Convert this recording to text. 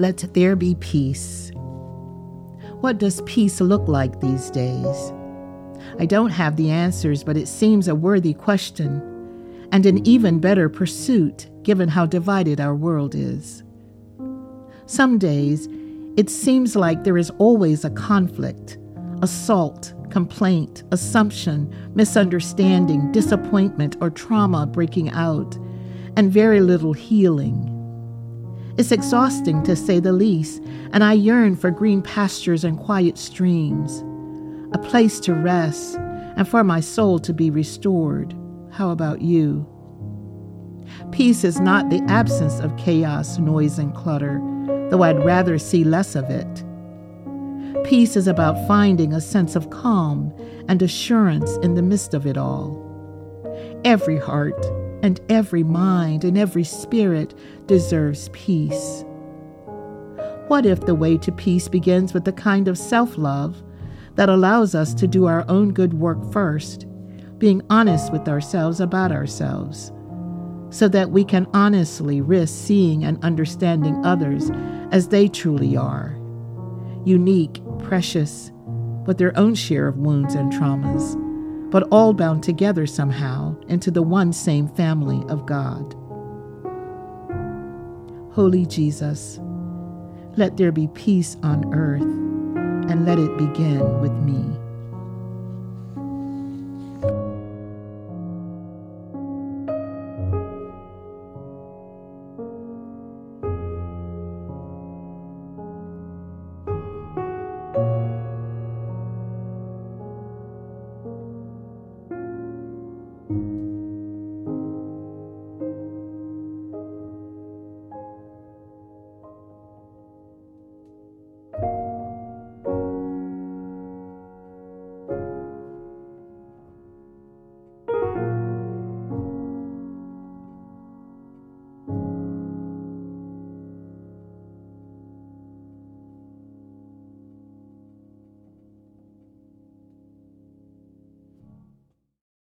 Let there be peace. What does peace look like these days? I don't have the answers, but it seems a worthy question and an even better pursuit given how divided our world is. Some days, it seems like there is always a conflict, assault, complaint, assumption, misunderstanding, disappointment, or trauma breaking out, and very little healing. It's exhausting to say the least, and I yearn for green pastures and quiet streams, a place to rest, and for my soul to be restored. How about you? Peace is not the absence of chaos, noise, and clutter, though I'd rather see less of it. Peace is about finding a sense of calm and assurance in the midst of it all. Every heart and every mind and every spirit deserves peace. What if the way to peace begins with the kind of self love that allows us to do our own good work first, being honest with ourselves about ourselves? so that we can honestly risk seeing and understanding others as they truly are unique, precious, with their own share of wounds and traumas, but all bound together somehow into the one same family of God. Holy Jesus, let there be peace on earth, and let it begin with me.